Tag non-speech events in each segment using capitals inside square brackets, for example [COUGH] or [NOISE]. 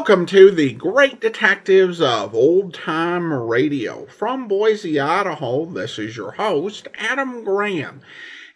Welcome to the Great Detectives of Old Time Radio. From Boise, Idaho, this is your host, Adam Graham.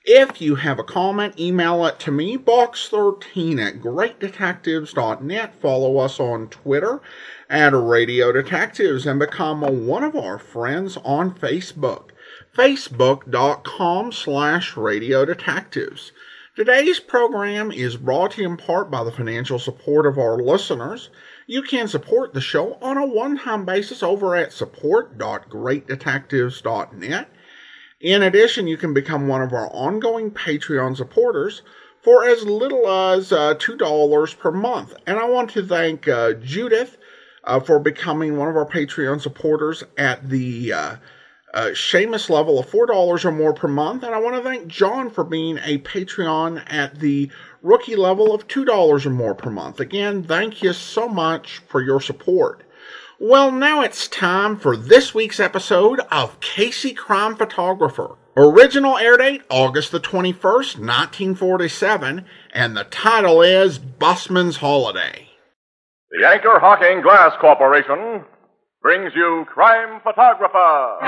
If you have a comment, email it to me, box13 at greatdetectives.net. Follow us on Twitter at Radio Detectives and become one of our friends on Facebook. Facebook.com slash Radio Detectives. Today's program is brought to you in part by the financial support of our listeners. You can support the show on a one-time basis over at support.greatdetectives.net. In addition, you can become one of our ongoing Patreon supporters for as little as uh, $2 per month. And I want to thank uh, Judith uh, for becoming one of our Patreon supporters at the uh, Shamus level of $4 or more per month. And I want to thank John for being a Patreon at the rookie level of $2 or more per month. Again, thank you so much for your support. Well, now it's time for this week's episode of Casey Crime Photographer. Original air date August the 21st, 1947, and the title is Busman's Holiday. The Anchor Hocking Glass Corporation brings you Crime Photographer.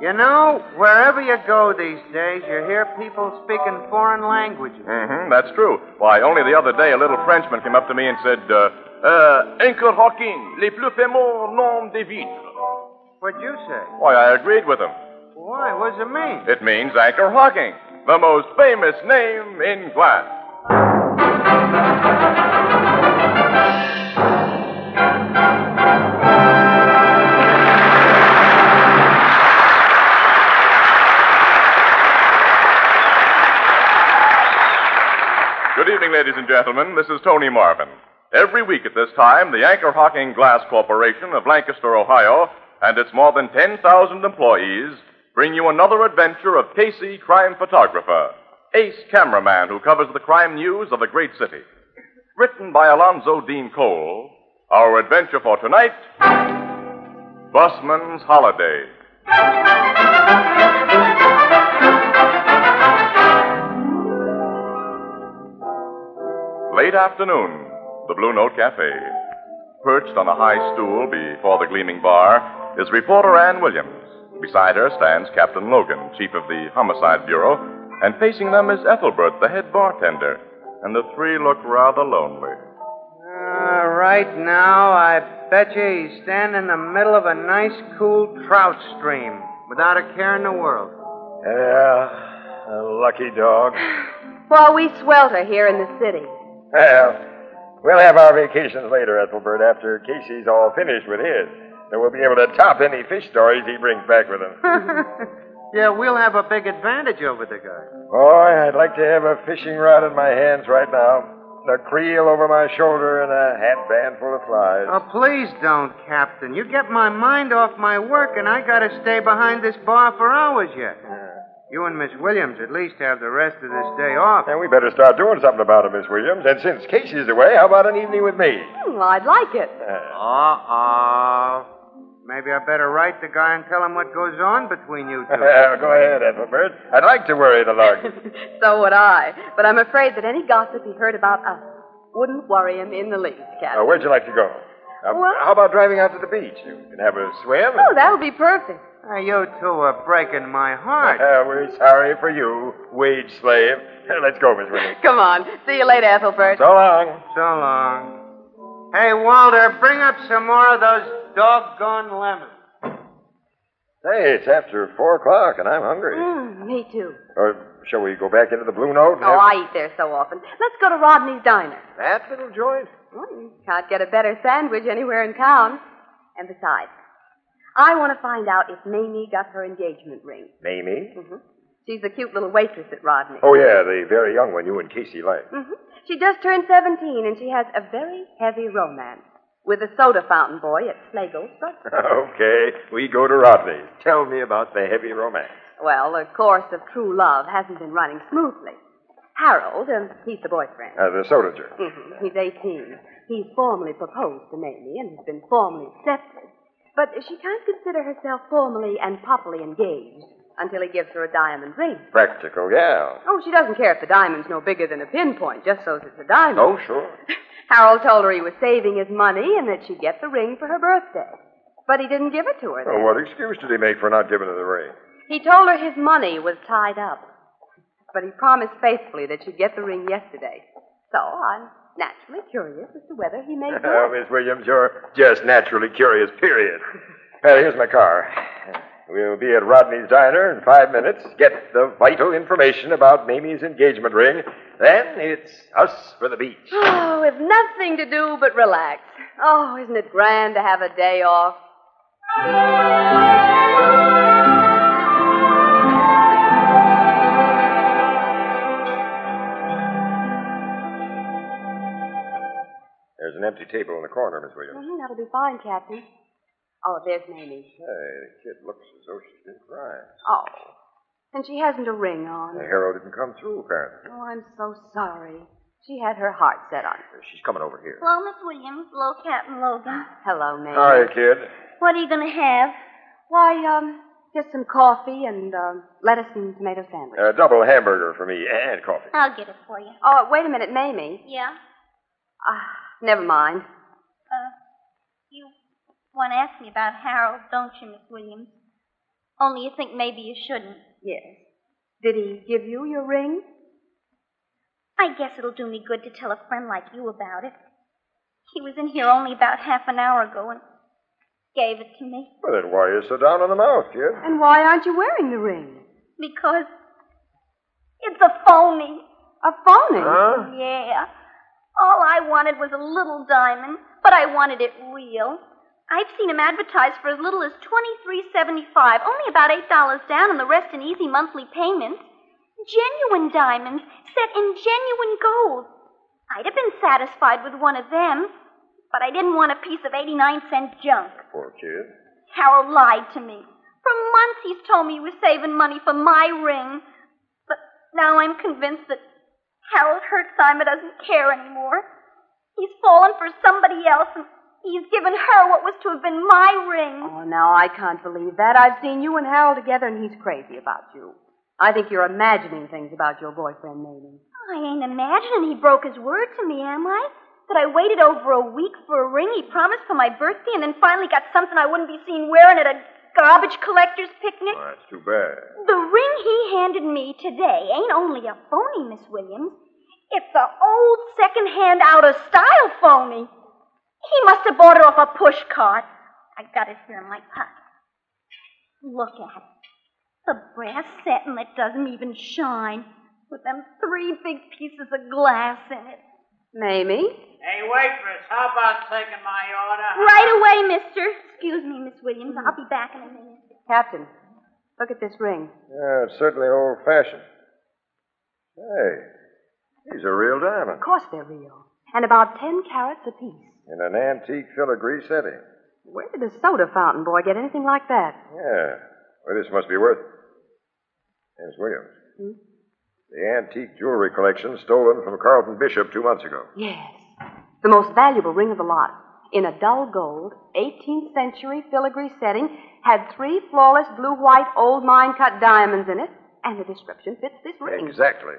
You know, wherever you go these days, you hear people speaking foreign languages. Mm-hmm, that's true. Why, only the other day a little Frenchman came up to me and said, uh, uh, Anchor Hocking, les plus fameux noms de vitres. What'd you say? Why, I agreed with him. Why? What does it mean? It means Anchor Hocking, the most famous name in glass. Good evening, ladies and gentlemen. This is Tony Marvin. Every week at this time, the Anchor Hocking Glass Corporation of Lancaster, Ohio, and its more than 10,000 employees bring you another adventure of Casey, crime photographer, ace cameraman who covers the crime news of a great city. Written by Alonzo Dean Cole, our adventure for tonight Busman's Holiday. Late afternoon, the Blue Note Cafe. Perched on a high stool before the gleaming bar is reporter Ann Williams. Beside her stands Captain Logan, chief of the Homicide Bureau, and facing them is Ethelbert, the head bartender. And the three look rather lonely. Uh, right now, I bet you he's standing in the middle of a nice, cool trout stream without a care in the world. Yeah, a lucky dog. [SIGHS] While we swelter here in the city. Well, we'll have our vacations later, Ethelbert, after Casey's all finished with his. Then we'll be able to top any fish stories he brings back with him. [LAUGHS] yeah, we'll have a big advantage over the guy. Boy, I'd like to have a fishing rod in my hands right now, a creel over my shoulder, and a hatband full of flies. Oh, please don't, Captain. You get my mind off my work, and I gotta stay behind this bar for hours yet. You and Miss Williams at least have the rest of this day off. And we better start doing something about it, Miss Williams. And since Casey's away, how about an evening with me? Hmm, I'd like it. Uh-oh. Maybe I better write the guy and tell him what goes on between you two. Well, [LAUGHS] go ahead, Ethelbert. I'd like to worry the lark. [LAUGHS] so would I. But I'm afraid that any gossip he heard about us wouldn't worry him in the least, Captain. Uh, where'd you like to go? Uh, Well- How about driving out to the beach? You can have a swim. Oh, that would be perfect. Uh, you two are breaking my heart. Uh, we're sorry for you, wage slave. Let's go, Miss Williams. [LAUGHS] Come on. See you later, Ethelbert. So long. So long. Hey, Walter, bring up some more of those doggone lemon. Hey, it's after four o'clock, and I'm hungry. Mm, me too. Or shall we go back into the Blue Note? and Oh, have- I eat there so often. Let's go to Rodney's Diner. That little joint? Well, you can't get a better sandwich anywhere in town. And besides, I want to find out if Mamie got her engagement ring. Mamie? hmm She's the cute little waitress at Rodney. Oh, yeah, the very young one you and Casey like. hmm She just turned 17, and she has a very heavy romance with a soda fountain boy at Slagel's Drugstore. [LAUGHS] okay, we go to Rodney's. Tell me about the heavy romance. well, the course of true love hasn't been running smoothly. Harold, um, he's the boyfriend. Uh, the soda jerk. hmm He's 18. He's formally proposed to Mamie and has been formally accepted. But she can't consider herself formally and properly engaged until he gives her a diamond ring. Practical gal. Oh, she doesn't care if the diamond's no bigger than a pinpoint, just so it's a diamond. Oh, sure. [LAUGHS] Harold told her he was saving his money and that she'd get the ring for her birthday. But he didn't give it to her. Well, then. what excuse did he make for not giving her the ring? He told her his money was tied up. But he promised faithfully that she'd get the ring yesterday. So I'm naturally curious as to whether he made [LAUGHS] Oh. Miss Williams, you're just naturally curious, period. [LAUGHS] Well, here's my car. We'll be at Rodney's Diner in five minutes, get the vital information about Mamie's engagement ring. Then it's us for the beach. Oh, with nothing to do but relax. Oh, isn't it grand to have a day off? There's an empty table in the corner, Miss Williams. Mhm, that'll be fine, Captain. Oh, there's Mamie. Hey, the kid looks as though she's been crying. Oh. And she hasn't a ring on. The hero didn't come through, apparently. Oh, I'm so sorry. She had her heart set on it. She's coming over here. Hello, Miss Williams. Hello, Captain Logan. Hello, Mamie. Hi, kid. What are you going to have? Why, um, just some coffee and um, lettuce and tomato sandwich. A double hamburger for me and coffee. I'll get it for you. Oh, wait a minute, Mamie. Yeah? Ah, never mind. Uh, you want to ask me about Harold, don't you, Miss Williams? Only you think maybe you shouldn't. Yes. Did he give you your ring? I guess it'll do me good to tell a friend like you about it. He was in here only about half an hour ago and gave it to me Well, then why are you so down on the mouth, kid? And why aren't you wearing the ring? because it's a phony. A phony? Huh? Yeah. All I wanted was a little diamond, but I wanted it real. I've seen him advertised for as little as twenty-three seventy-five, only about eight dollars down, and the rest in easy monthly payments. Genuine diamonds set in genuine gold. I'd have been satisfied with one of them, but I didn't want a piece of eighty-nine cent junk. Poor kid. Harold lied to me. For months he's told me he was saving money for my ring. But now I'm convinced that Harold Hertzheimer doesn't care anymore. He's fallen for somebody else and he's given her what was to have been my ring. Oh, now I can't believe that. I've seen you and Harold together, and he's crazy about you. I think you're imagining things about your boyfriend, Mamie. I ain't imagining he broke his word to me, am I? That I waited over a week for a ring he promised for my birthday and then finally got something I wouldn't be seen wearing at a garbage collector's picnic? Oh, that's too bad. The ring he handed me today ain't only a phony, Miss Williams. It's a old second-hand out-of-style phony. He must have bought it off a push cart. I got it here in my pocket. Look at it. The brass satin that doesn't even shine, with them three big pieces of glass in it. Mamie? Hey, waitress, how about taking my order? Right away, mister. Excuse me, Miss Williams. I'll be back in a minute. Captain, look at this ring. Yeah, it's certainly old fashioned. Hey, these are real diamonds. Of course they're real. And about ten carats apiece. In an antique filigree setting. Where did a soda fountain boy get anything like that? Yeah. Well, this must be worth it. Miss Williams. Hmm? The antique jewelry collection stolen from Carlton Bishop two months ago. Yes. The most valuable ring of the lot. In a dull gold, 18th century filigree setting, had three flawless blue white old mine cut diamonds in it, and the description fits this ring. Exactly.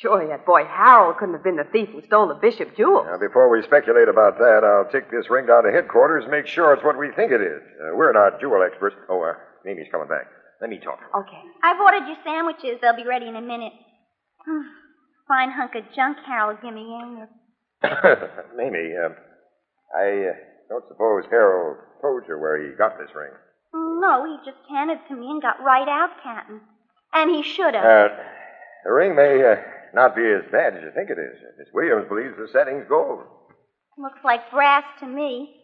Surely that boy Harold couldn't have been the thief who stole the bishop jewel. Now, before we speculate about that, I'll take this ring down to headquarters and make sure it's what we think it is. Uh, we're not jewel experts. Oh, uh, Mimi's coming back. Let me talk. Okay. I've ordered your sandwiches. They'll be ready in a minute. Hmm. Fine hunk of junk Harold give me, ain't it? [LAUGHS] Mimi, uh, I uh, don't suppose Harold told you where he got this ring. No, he just handed it to me and got right out, Captain. And he should have. Uh, the ring may uh, not be as bad as you think it is. Miss Williams believes the setting's gold. Looks like brass to me.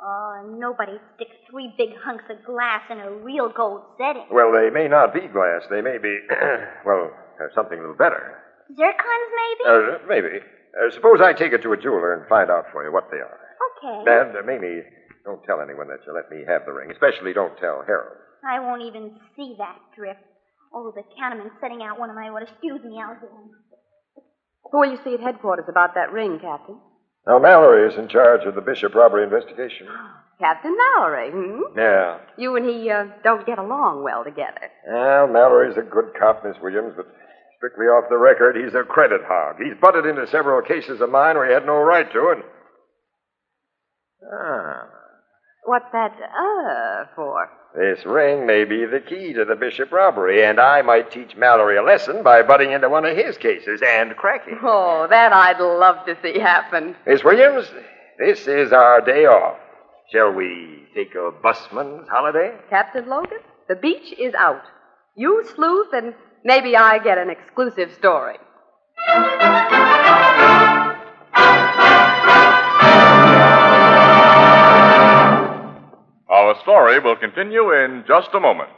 Oh, nobody sticks three big hunks of glass in a real gold setting. Well, they may not be glass. They may be, [CLEARS THROAT] well, uh, something a little better. Zircons, maybe? Uh, maybe. Uh, suppose I take it to a jeweler and find out for you what they are. okay. And, uh, Mimi, don't tell anyone that you let me have the ring. Especially don't tell Harold. I won't even see that drift. Oh, the counterman's setting out one of my orders. Excuse me, I'll get him. Who will you see at headquarters about that ring, Captain? Now, Mallory is in charge of the Bishop robbery investigation. [GASPS] Captain Mallory, hmm? Yeah. You and he uh, don't get along well together. Well, Mallory's a good cop, Miss Williams, but strictly off the record, he's a credit hog. He's butted into several cases of mine where he had no right to, and. Ah. What's that uh for? This ring may be the key to the Bishop robbery, and I might teach Mallory a lesson by butting into one of his cases and cracking. Oh, that I'd love to see happen. Miss Williams, this is our day off. Shall we take a busman's holiday? Captain Logan, the beach is out. You sleuth, and maybe I get an exclusive story. Story will continue in just a moment.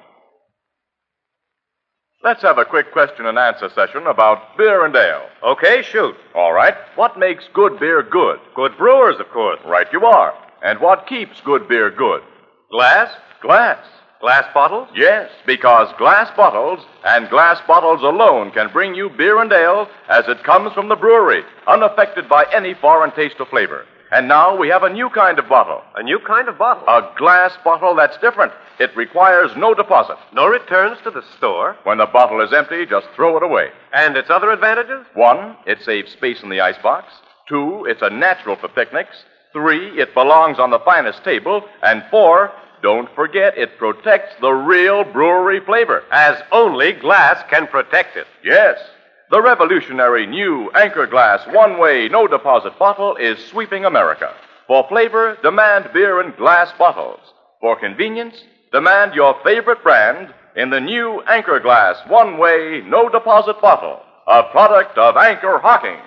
Let's have a quick question and answer session about beer and ale. Okay, shoot. All right. What makes good beer good? Good brewers, of course. Right you are. And what keeps good beer good? Glass? Glass. Glass bottles? Yes, because glass bottles and glass bottles alone can bring you beer and ale as it comes from the brewery, unaffected by any foreign taste or flavor. And now we have a new kind of bottle. A new kind of bottle. A glass bottle that's different. It requires no deposit. No returns to the store. When the bottle is empty, just throw it away. And its other advantages? One, it saves space in the icebox. Two, it's a natural for picnics. Three, it belongs on the finest table. And four, don't forget it protects the real brewery flavor. As only glass can protect it. Yes. The revolutionary new Anchor Glass one way, no deposit bottle is sweeping America. For flavor, demand beer in glass bottles. For convenience, demand your favorite brand in the new Anchor Glass one way, no deposit bottle, a product of Anchor Hocking.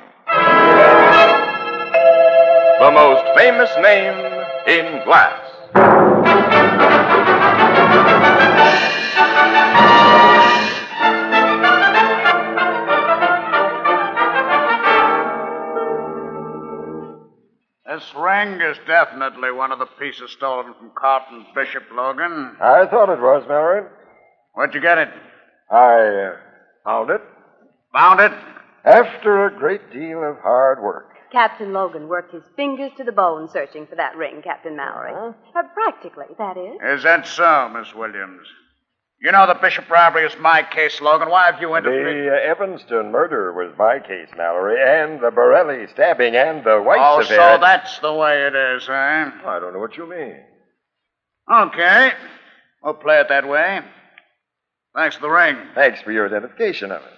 The most famous name in glass. This ring is definitely one of the pieces stolen from Carlton Bishop, Logan. I thought it was, Mallory. Where'd you get it? I uh, found it Found it? after a great deal of hard work. Captain Logan worked his fingers to the bone searching for that ring, Captain Mallory. Uh, practically, that is. Is that so, Miss Williams? You know the Bishop robbery is my case, Logan. Why have you interfered? The uh, Evanston murder was my case, Mallory, and the Borelli stabbing and the White oh, affair. so that's the way it is, eh? I don't know what you mean. Okay. We'll play it that way. Thanks for the ring. Thanks for your identification of it.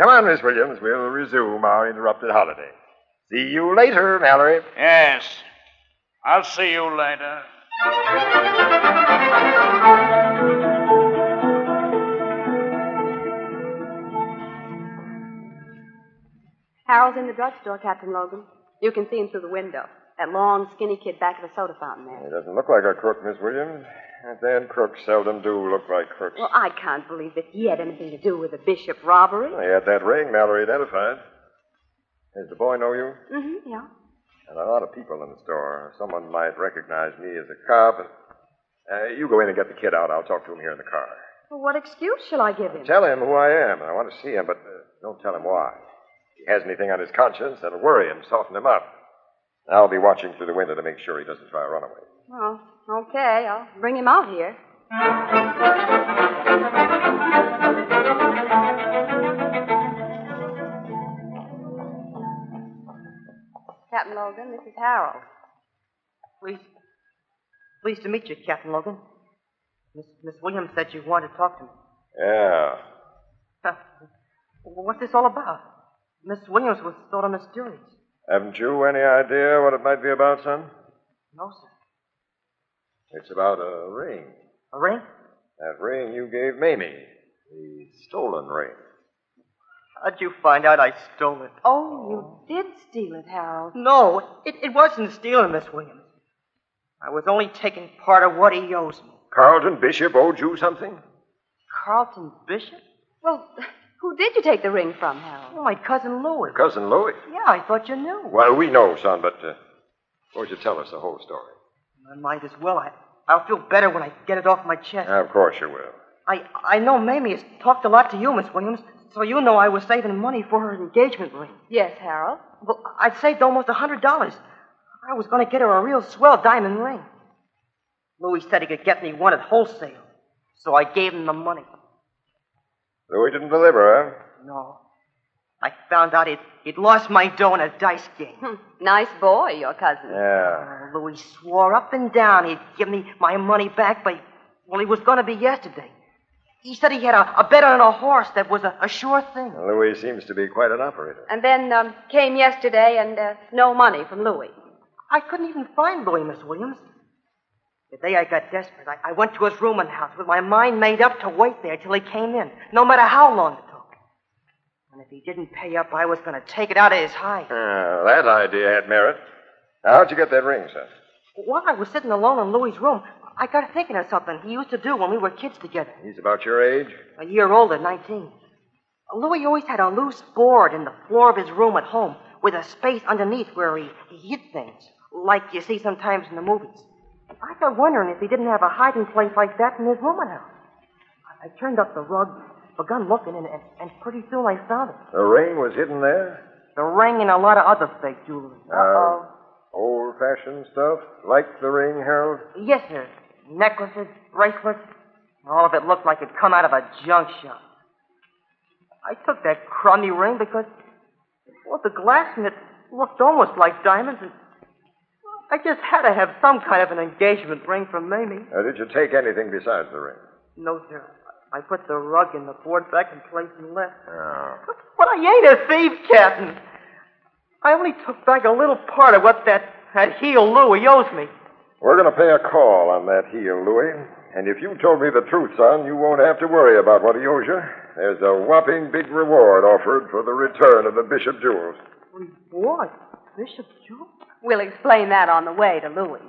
Come on, Miss Williams. We'll resume our interrupted holiday. See you later, Mallory. Yes. I'll see you later. Harold's in the drugstore, Captain Logan. You can see him through the window. That long, skinny kid back of the soda fountain He doesn't look like a crook, Miss Williams. And then crooks seldom do look like crooks. Well, I can't believe that he had anything to do with the Bishop robbery. He had that ring Mallory identified. Does the boy know you? Mm-hmm, yeah. And a lot of people in the store. Someone might recognize me as a cop. And, uh, you go in and get the kid out. I'll talk to him here in the car. Well, what excuse shall I give him? Tell him who I am. I want to see him, but uh, don't tell him why. If he has anything on his conscience, that'll worry him, soften him up. I'll be watching through the window to make sure he doesn't try to run away. Well, okay. I'll bring him out here. Captain Logan, this is Harold. Pleased, pleased to meet you, Captain Logan. Miss, Miss Williams said you wanted to talk to me. Yeah. Huh. What's this all about? Miss Williams was sort of mysterious. Haven't you any idea what it might be about, son? No, sir. It's about a ring. A ring? That ring you gave Mamie. The stolen ring. How'd you find out I stole it? Oh, you did steal it, Harold. No, it, it wasn't stealing, Miss Williams. I was only taking part of what he owes me. Carlton Bishop owed you something? Carlton Bishop? Well, who did you take the ring from, Harold? Oh, my cousin Louis. Cousin Louis. Yeah, I thought you knew. Well, we know, son, but uh, won't you tell us the whole story? I might as well. I, I'll feel better when I get it off my chest. Of course you will. I, I know Mamie has talked a lot to you, Miss Williams, So you know I was saving money for her engagement ring. Yes, Harold. Well, I'd saved almost a hundred dollars. I was going to get her a real swell diamond ring. Louis said he could get me one at wholesale, so I gave him the money. Louis didn't deliver, No. I found out he'd, he'd lost my dough in a dice game. Hmm. Nice boy, your cousin. Yeah. Oh, Louis swore up and down he'd give me my money back, but, well, he was going to be yesterday. He said he had a, a bet on a horse that was a, a sure thing. Louis seems to be quite an operator. And then um, came yesterday and uh, no money from Louis. I couldn't even find Louis, Miss Williams. The day I got desperate, I, I went to his room in the house with my mind made up to wait there till he came in, no matter how long it took. And if he didn't pay up, I was going to take it out of his hide. Ah, that idea had merit. Now, how'd you get that ring, son? While I was sitting alone in Louis's room, I got thinking of something he used to do when we were kids together. He's about your age. A year older, 19. Louis always had a loose board in the floor of his room at home with a space underneath where he, he hid things, like you see sometimes in the movies. I got wondering if he didn't have a hiding place like that in his woman house. I I turned up the rug, begun looking, and, and, and pretty soon I found it. The ring was hidden there? The ring and a lot of other fake jewelry. Uh, old fashioned stuff? Like the ring, Harold? Yes, sir. Necklaces, bracelets. All of it looked like it'd come out of a junk shop. I took that crummy ring because, well, the glass in it looked almost like diamonds, and I just had to have some kind of an engagement ring for Mamie. Uh, did you take anything besides the ring? No, sir. I put the rug and the board back in place and left. Oh. But I ain't a thief, Captain. I only took back a little part of what that, that heel Louis owes me. We're going to pay a call on that heel, Louis. And if you told me the truth, son, you won't have to worry about what he owes you. There's a whopping big reward offered for the return of the Bishop jewels. What? Bishop Jewel? We'll explain that on the way to Louis.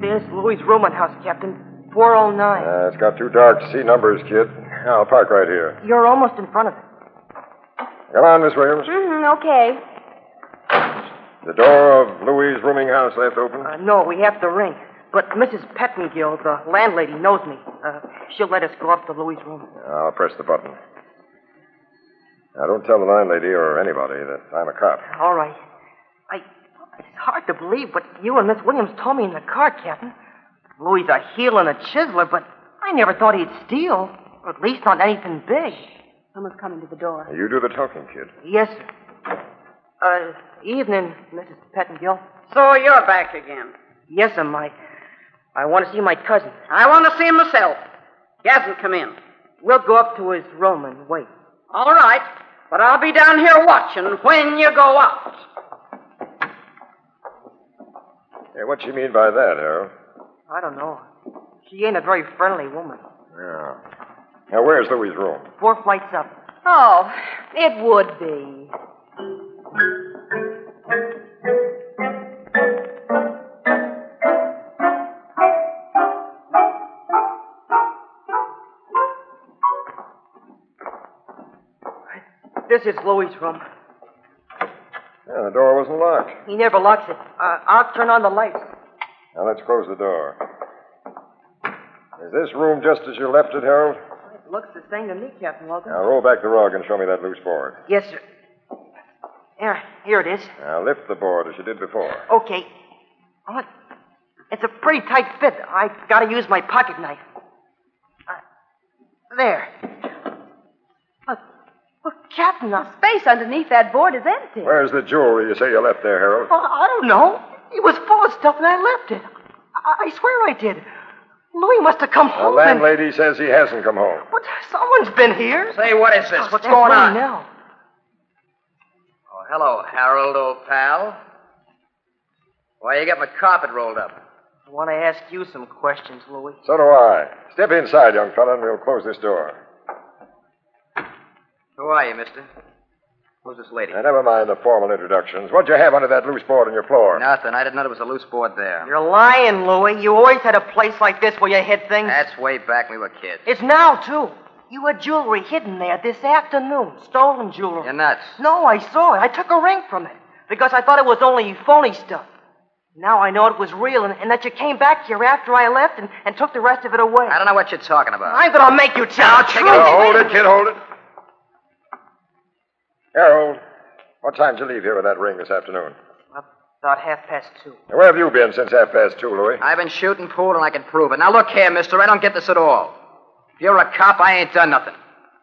There's Louis' rooming house, Captain. 409. Uh, it's got too dark to see numbers, kid. I'll park right here. You're almost in front of it. Come on, Miss Williams. Mm-hmm, okay. The door of Louis' rooming house left open? Uh, no, we have to ring. But Mrs. Pettingill, the landlady, knows me. Uh, she'll let us go up to Louis' room. I'll press the button. Now, don't tell the landlady or anybody that I'm a cop. All right. I. It's hard to believe what you and Miss Williams told me in the car, Captain. Louis a heel and a chiseler, but I never thought he'd steal. Or at least not anything big. Someone's coming to the door. You do the talking, kid. Yes, sir. Uh, evening, Mrs. Pettingill. So you're back again. Yes, sir, my. I want to see my cousin. I want to see him myself. He hasn't come in. We'll go up to his room and wait. All right, but I'll be down here watching when you go out. Hey, what you mean by that, Harold? I don't know. She ain't a very friendly woman. Yeah. Now, where's Louis' room? Four flights up. Oh, it would be. This is Louis' room. Yeah, the door wasn't locked. He never locks it. Uh, I'll turn on the lights. Now, let's close the door. Is this room just as you left it, Harold? It looks the same to me, Captain Logan. Now, roll back the rug and show me that loose board. Yes, sir. Here, here it is. Now, lift the board as you did before. Okay. Oh, it's a pretty tight fit. I've gotta use my pocket knife. Uh, there. Look, look, Captain, uh, Space underneath that board is empty. Where's the jewelry you say you left there, Harold? oh, I don't know. It was full of stuff and I left it. I, I swear I did. Louis must have come The home. and- landlady says he hasn't come home. But someone's been here. Say, what is this? What's going on? now. Oh, hello, Harold, old pal. Why you got my carpet rolled up? I want to ask you some questions, Louis. So do I. Step inside, young fella, and we'll close this door. Who are you, mister? Who's this lady? Now, never mind the formal introductions. What'd you have under that loose board on your floor? Nothing. I didn't know there was a loose board there. You're lying, Louie. You always had a place like this where you hid things. That's way back when we were kids. It's now, too. You had jewelry hidden there this afternoon. Stolen jewelry. You're nuts. No, I saw it. I took a ring from it because I thought it was only phony stuff. Now I know it was real and, and that you came back here after I left and, and took the rest of it away. I don't know what you're talking about. I'm gonna make you tell the truth. Hold it, kid, hold it. Harold, what time did you leave here with that ring this afternoon? About half past two. Now, where have you been since half past two, Louis? I've been shooting pool and I can prove it. Now look here, mister, I don't get this at all. If you're a cop, I ain't done nothing.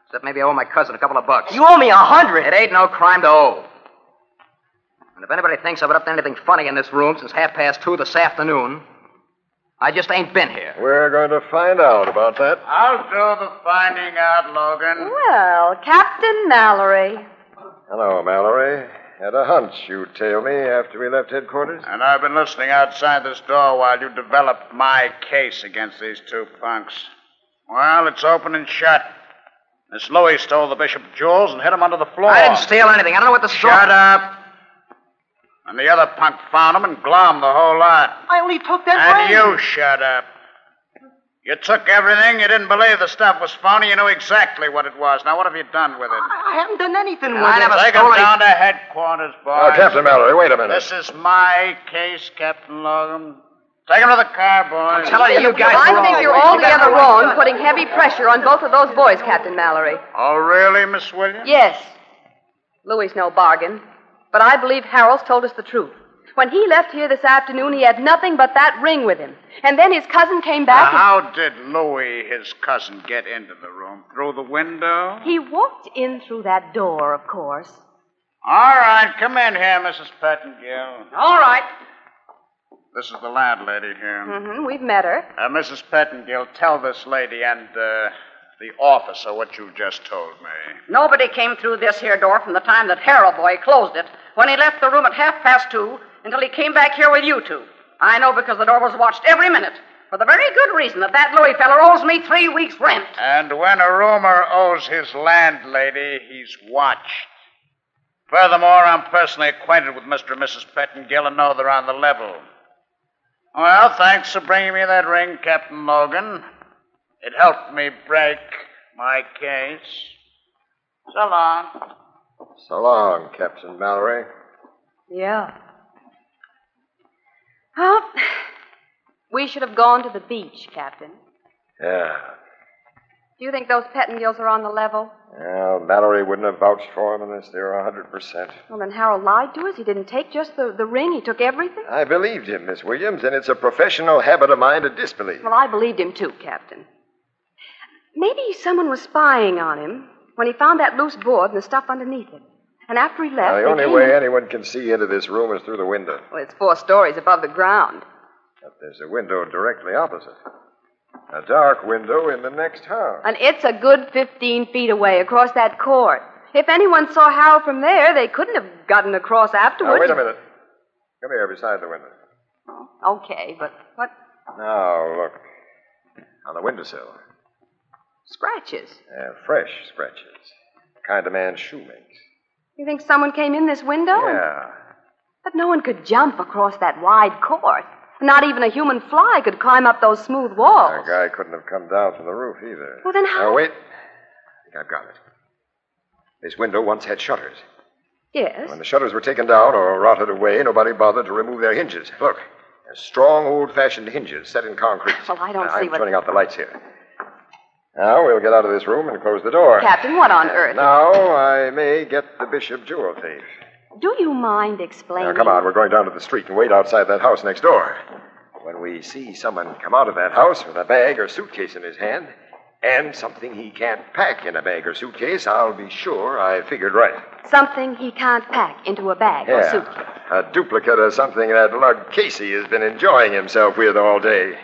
Except maybe I owe my cousin a couple of bucks. You owe me a hundred. It ain't no crime to owe. And if anybody thinks I've been up to anything funny in this room since half past two this afternoon, I just ain't been here. We're going to find out about that. I'll do the finding out, Logan. Well, Captain Mallory. Hello, Mallory. Had a hunch you'd tail me after we left headquarters. And I've been listening outside this door while you developed my case against these two punks. Well, it's open and shut. Miss Louie stole the bishop jewels and hid them under the floor. I didn't steal anything. I don't know what the story. Shut up. And the other punk found them and glommed the whole lot. I only took that And ring. you shut up. You took everything. You didn't believe the stuff was phony. You knew exactly what it was. Now, what have you done with it? I haven't done anything with I it. never Take stole them any- down to headquarters, boys. Oh, Captain Mallory, wait a minute. This is my case, Captain Logan. Take him to the car, boys. I'll tell her you guys I were think all- you're altogether wrong putting heavy pressure on both of those boys, Captain Mallory. Oh, really, Miss Williams? Yes. Louis no bargain. But I believe Harold's told us the truth. When he left here this afternoon, he had nothing but that ring with him. And then his cousin came Now, back. and- how did Louis, his cousin, get into the room? Through the window? He walked in through that door, of course. All right, come in here, Mrs. Pettingill. All right. This is the landlady here. Mm-hmm. We've met her. Uh, Mrs. Pettingill, tell this lady and uh, the officer what you just told me. Nobody came through this here door from the time that Harold boy closed it, when he left the room at half past two, until he came back here with you two. I know because the door was watched every minute, for the very good reason that that Louis feller owes me three weeks' rent. And when a roomer owes his landlady, he's watched. Furthermore, I'm personally acquainted with Mr. and Mrs. Pettingill and know they're on the level. Well, thanks for bringing me that ring, Captain Logan. It helped me break my case. So long. So long, Captain Mallory. Yeah. Well, [SIGHS] we should have gone to the beach, Captain. Yeah. Do you think those Pettingills are on the level? Well, Mallory wouldn't have vouched for him unless they were a 100%. Well, then Harold lied to us. He didn't take just the, the ring, he took everything. I believed him, Miss Williams, and it's a professional habit of mine to disbelieve. Well, I believed him too, Captain. Maybe someone was spying on him when he found that loose board and the stuff underneath it. And after he left, Now, the only came way anyone can see into this room is through the window. Well, it's four stories above the ground. But there's a window directly opposite. A dark window in the next house. And it's a good 15 feet away across that court. If anyone saw Harold from there, they couldn't have gotten across afterwards. Now, wait a minute. Come here beside the window. Okay, but what Now, look. On the windowsill. scratches? Uh, fresh scratches. The kind a man's shoe makes. You think someone came in this window? Yeah. But no one could jump across that wide court. Not even a human fly could climb up those smooth walls. The guy couldn't have come down from the roof either. Well, then how- Now, wait. I think I've got it. This window once had shutters. Yes. When the shutters were taken down or rotted away, nobody bothered to remove their hinges. Look, they're strong, old-fashioned hinges set in concrete. Well, I don't Now, see I'm what- turning out the lights here. Now we'll get out of this room and close the door. Captain, what on earth? Now I may get the bishop jewel thief. Do you mind explaining? Now come on, we're going down to the street and wait outside that house next door. When we see someone come out of that house with a bag or suitcase in his hand, and something he can't pack in a bag or suitcase, I'll be sure I figured right. Something he can't pack into a bag or Yeah. suitcase. A duplicate of something that Lug Casey has been enjoying himself with all day.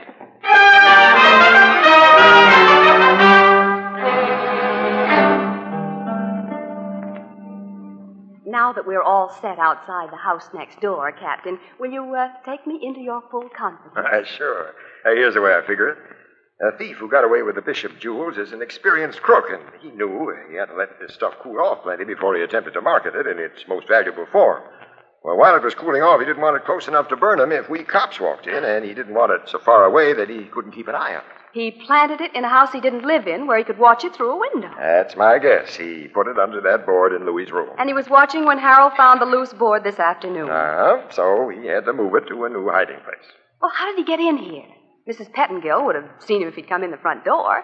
Now that we're all set outside the house next door, Captain, will you uh, take me into your full confidence? Uh, sure. Uh, here's the way I figure it. A thief who got away with the bishop jewels is an experienced crook, and he knew he had to let this stuff cool off plenty before he attempted to market it in its most valuable form. Well, while it was cooling off, he didn't want it close enough to burn him if we cops walked in, and he didn't want it so far away that he couldn't keep an eye on it. He planted it in a house he didn't live in where he could watch it through a window. That's my guess. He put it under that board in Louis's room. And he was watching when Harold found the loose board this afternoon. Uh-huh. So he had to move it to a new hiding place. Well, how did he get in here? Mrs. Pettingill would have seen him if he'd come in the front door.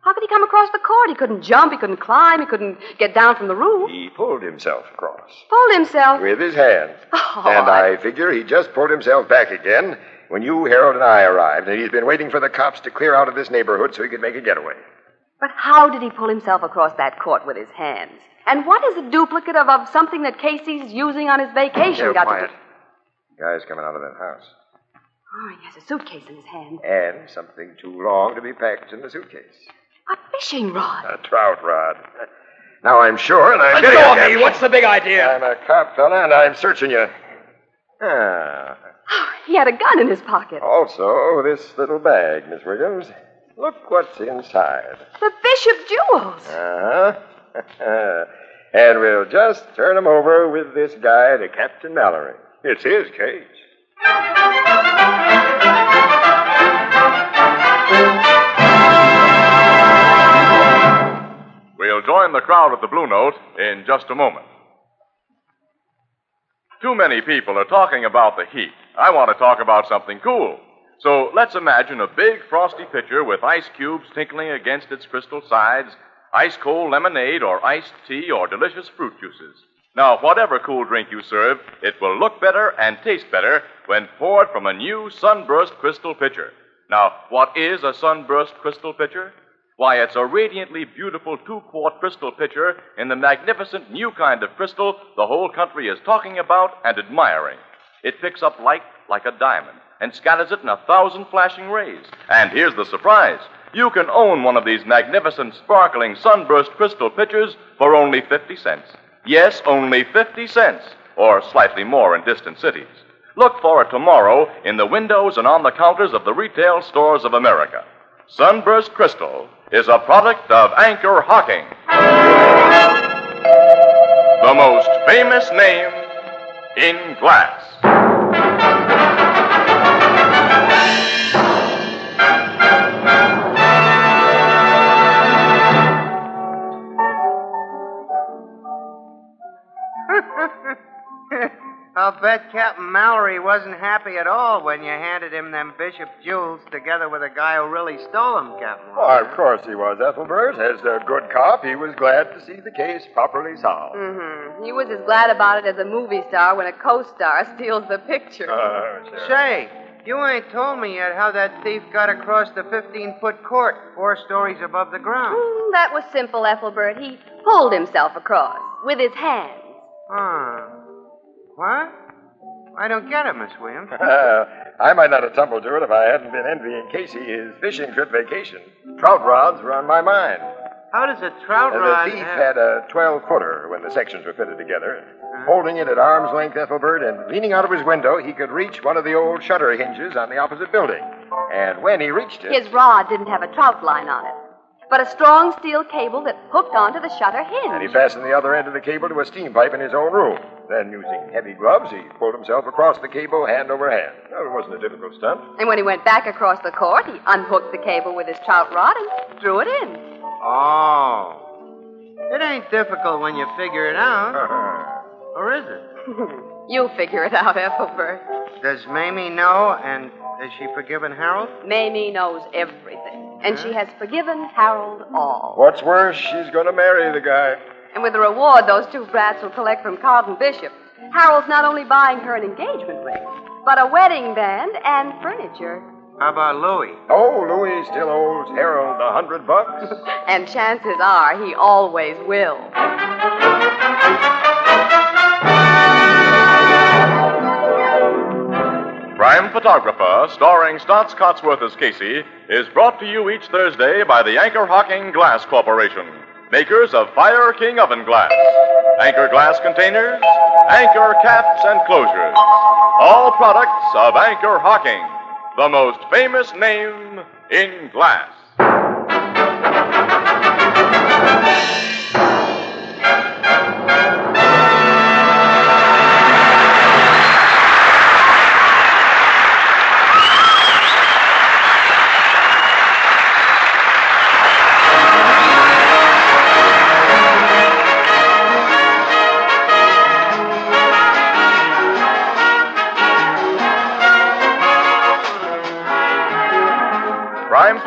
How could he come across the court? He couldn't jump, he couldn't climb, he couldn't get down from the roof. He pulled himself across. Pulled himself. With his hands. Oh, and I figure he just pulled himself back again when you, Harold, and I arrived, and he's been waiting for the cops to clear out of this neighborhood so he could make a getaway. But how did he pull himself across that court with his hands? And what is a duplicate of, of something that Casey's using on his vacation Here, got quiet. to do? Guy's coming out of that house. Oh, he has a suitcase in his hand. And something too long to be packed in the suitcase. A fishing rod. A trout rod. Now I'm sure, and I'm Let getting go me. you. What's the big idea? I'm a cop, fella, and I'm searching you. Ah. He had a gun in his pocket. Also, this little bag, Miss Williams. Look what's inside. The Bishop jewels. Uh-huh. [LAUGHS] and we'll just turn him over with this guy to Captain Mallory. It's his case. We'll join the crowd at the Blue Note in just a moment. Too many people are talking about the heat. I want to talk about something cool. So let's imagine a big frosty pitcher with ice cubes tinkling against its crystal sides, ice cold lemonade or iced tea or delicious fruit juices. Now, whatever cool drink you serve, it will look better and taste better when poured from a new sunburst crystal pitcher. Now, what is a sunburst crystal pitcher? Why, it's a radiantly beautiful two quart crystal pitcher in the magnificent new kind of crystal the whole country is talking about and admiring. It picks up light like a diamond and scatters it in a thousand flashing rays. And here's the surprise you can own one of these magnificent, sparkling sunburst crystal pitchers for only 50 cents. Yes, only 50 cents, or slightly more in distant cities. Look for it tomorrow in the windows and on the counters of the retail stores of America. Sunburst Crystal is a product of Anchor Hocking, the most famous name in glass. Thank you. I'll bet Captain Mallory wasn't happy at all when you handed him them Bishop jewels together with a guy who really stole them, Captain. Why, of course he was, Ethelbert. As a good cop, he was glad to see the case properly solved. Mm-hmm. He was as glad about it as a movie star when a co-star [LAUGHS] steals the picture. Uh, sure. Say, you ain't told me yet how that thief got across the 15 foot court, four stories above the ground. Mm, that was simple, Ethelbert. He pulled himself across with his hands. Huh. What? I don't get it, Miss Williams. [LAUGHS] I might not have tumbled to it if I hadn't been envying Casey his fishing trip vacation. Trout rods were on my mind. How does a trout Uh, rod the thief have... had a 12 footer when the sections were fitted together. Holding it at arm's length, Ethelbert, and leaning out of his window, he could reach one of the old shutter hinges on the opposite building. And when he reached it. His rod didn't have a trout line on it, but a strong steel cable that hooked onto the shutter hinge. And he fastened the other end of the cable to a steam pipe in his own room. Then, using heavy gloves, he pulled himself across the cable hand over hand. Well, it wasn't a difficult stunt. And when he went back across the court, he unhooked the cable with his trout rod and threw it in. Oh. It ain't difficult when you figure it out. [LAUGHS] or is it? [LAUGHS] You'll figure it out, Ethelbert. Does Mamie know, and has she forgiven Harold? Mamie knows everything, and she has forgiven Harold all. What's worse, she's going to marry the guy. And with the reward those two brats will collect from Carlton Bishop, Harold's not only buying her an engagement ring, but a wedding band and furniture. How about Louis? Oh, Louis still owes Harold a hundred bucks. [LAUGHS] And chances are he always will. Crime Photographer, starring Staats Cotsworth as Casey, is brought to you each Thursday by the Anchor Hocking Glass Corporation, makers of Fire King Oven Glass, Anchor Glass Containers, Anchor Caps and Closures. All products of Anchor Hocking, the most famous name in glass.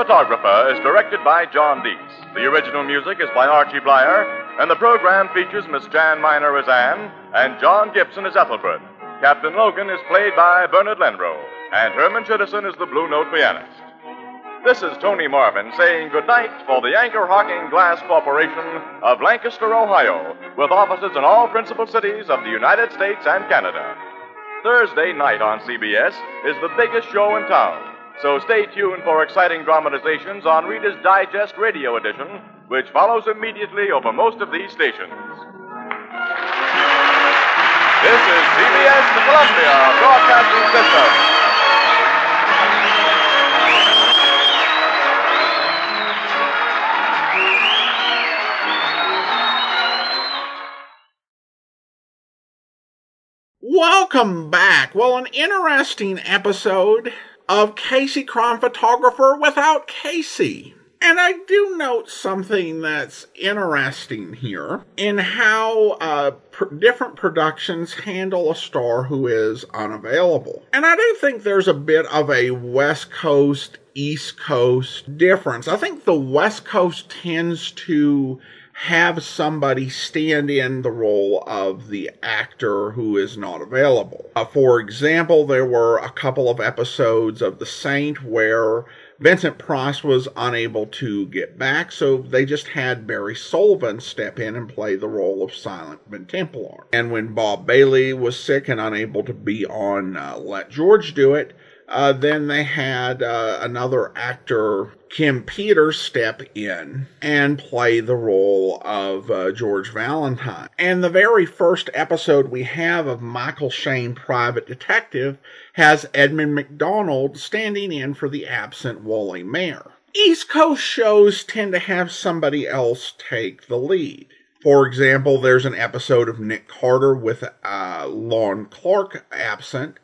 Photographer is directed by John Dietz. The original music is by Archie Bleyer, and the program features Miss Jan Miner as Ann and John Gibson as Ethelbert. Captain Logan is played by Bernard Lenrow, and Herman Chittison is the Blue Note pianist. This is Tony Marvin saying goodnight for the Anchor Hocking Glass Corporation of Lancaster, Ohio, with offices in all principal cities of the United States and Canada. Thursday night on CBS is the biggest show in town. So stay tuned for exciting dramatizations on Reader's Digest Radio Edition, which follows immediately over most of these stations. This is CBS, Columbia Broadcasting System. Welcome back. Well, an interesting episode of Casey Crime Photographer without Casey. And I do note something that's interesting here in how uh, pr- different productions handle a star who is unavailable. And I do think there's a bit of a West Coast, East Coast difference. I think the West Coast tends to have somebody stand in the role of the actor who is not available. Uh, for example, there were a couple of episodes of The Saint where Vincent Price was unable to get back, so they just had Barry Sullivan step in and play the role of Simon Templar. And when Bob Bailey was sick and unable to be on uh, Let George Do It, uh, then they had uh, another actor, Kim Peters, step in and play the role of uh, George Valentine. And the very first episode we have of Michael Shayne Private Detective has Edmund McDonald standing in for the absent Wally Maher. East Coast shows tend to have somebody else take the lead. For example, there's an episode of Nick Carter with uh, Lon Clark absent,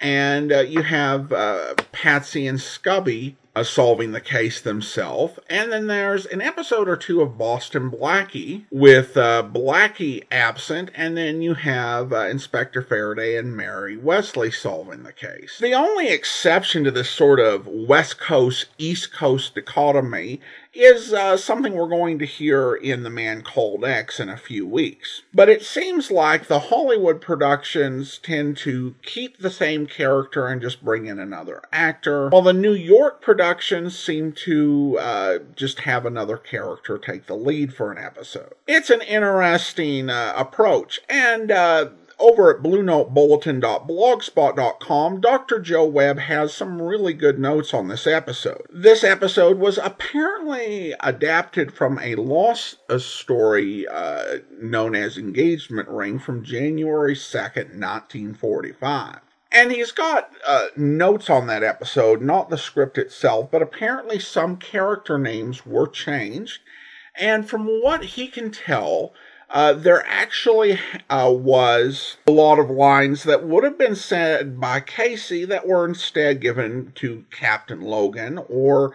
and uh, you have uh, Patsy and Scubby uh, solving the case themselves. And then there's an episode or two of Boston Blackie with uh, Blackie absent, and then you have uh, Inspector Faraday and Mary Wesley solving the case. The only exception to this sort of West Coast, East Coast dichotomy is uh, something we're going to hear in The Man Called X in a few weeks. But it seems like the Hollywood productions tend to keep the same character and just bring in another actor, while the New York productions seem to uh, just have another character take the lead for an episode. It's an interesting uh, approach, and uh, over at BlueNoteBulletin.blogspot.com, Dr. Joe Webb has some really good notes on this episode. This episode was apparently adapted from a lost story uh, known as Engagement Ring from January 2nd, 1945. And he's got uh, notes on that episode, not the script itself, but apparently some character names were changed. And from what he can tell, uh, there actually uh, was a lot of lines that would have been said by Casey that were instead given to Captain Logan, or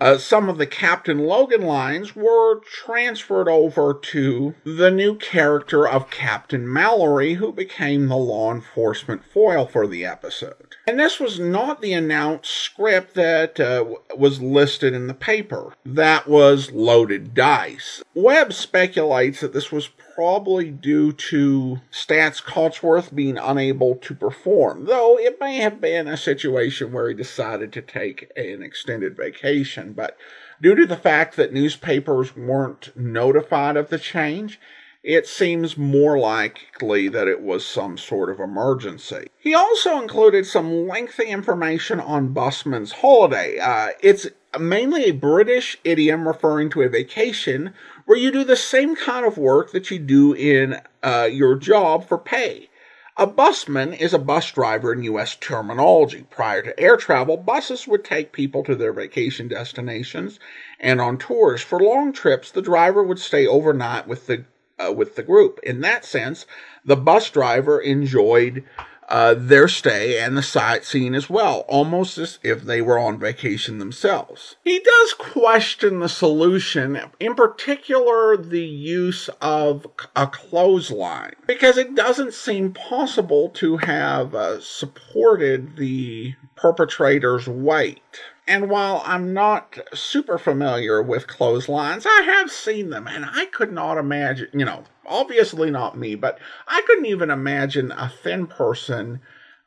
uh, some of the Captain Logan lines were transferred over to the new character of Captain Mallory, who became the law enforcement foil for the episode. And this was not the announced script that uh, was listed in the paper. That was Loaded Dice. Webb speculates that this was probably due to Staats Cotsworth being unable to perform, though it may have been a situation where he decided to take an extended vacation. But due to the fact that newspapers weren't notified of the change, it seems more likely that it was some sort of emergency. He also included some lengthy information on busman's holiday. Uh, it's mainly a British idiom referring to a vacation where you do the same kind of work that you do in uh, your job for pay. A busman is a bus driver in U.S. terminology. Prior to air travel, buses would take people to their vacation destinations and on tours. For long trips, the driver would stay overnight with the uh, with the group. In that sense, the bus driver enjoyed uh, their stay and the sightseeing as well, almost as if they were on vacation themselves. He does question the solution, in particular the use of a clothesline, because it doesn't seem possible to have uh, supported the perpetrator's weight. And while I'm not super familiar with clotheslines, I have seen them, and I could not imagine, you know, obviously not me, but I couldn't even imagine a thin person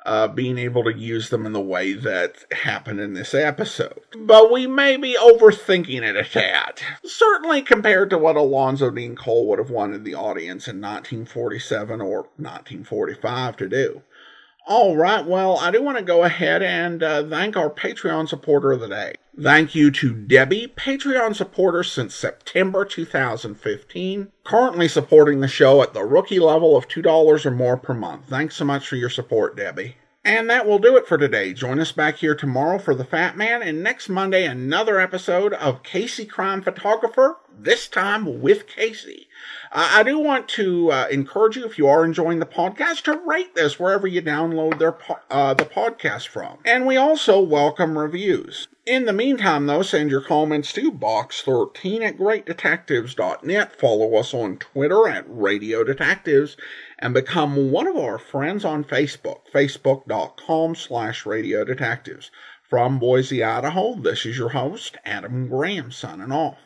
uh, being able to use them in the way that happened in this episode. But we may be overthinking it a tad. Certainly compared to what Alonzo Dean Cole would have wanted the audience in 1947 or 1945 to do. All right, well, I do want to go ahead and uh, thank our Patreon supporter of the day. Thank you to Debbie, Patreon supporter since September 2015, currently supporting the show at the rookie level of $2 or more per month. Thanks so much for your support, Debbie. And that will do it for today. Join us back here tomorrow for The Fat Man, and next Monday, another episode of Casey Crime Photographer, this time with Casey. Uh, I do want to uh, encourage you, if you are enjoying the podcast, to rate this wherever you download their po- uh, the podcast from. And we also welcome reviews. In the meantime, though, send your comments to box13 at greatdetectives.net. Follow us on Twitter at Radio Detectives and become one of our friends on Facebook, facebook.com slash Radio Detectives. From Boise, Idaho, this is your host, Adam Graham, signing off.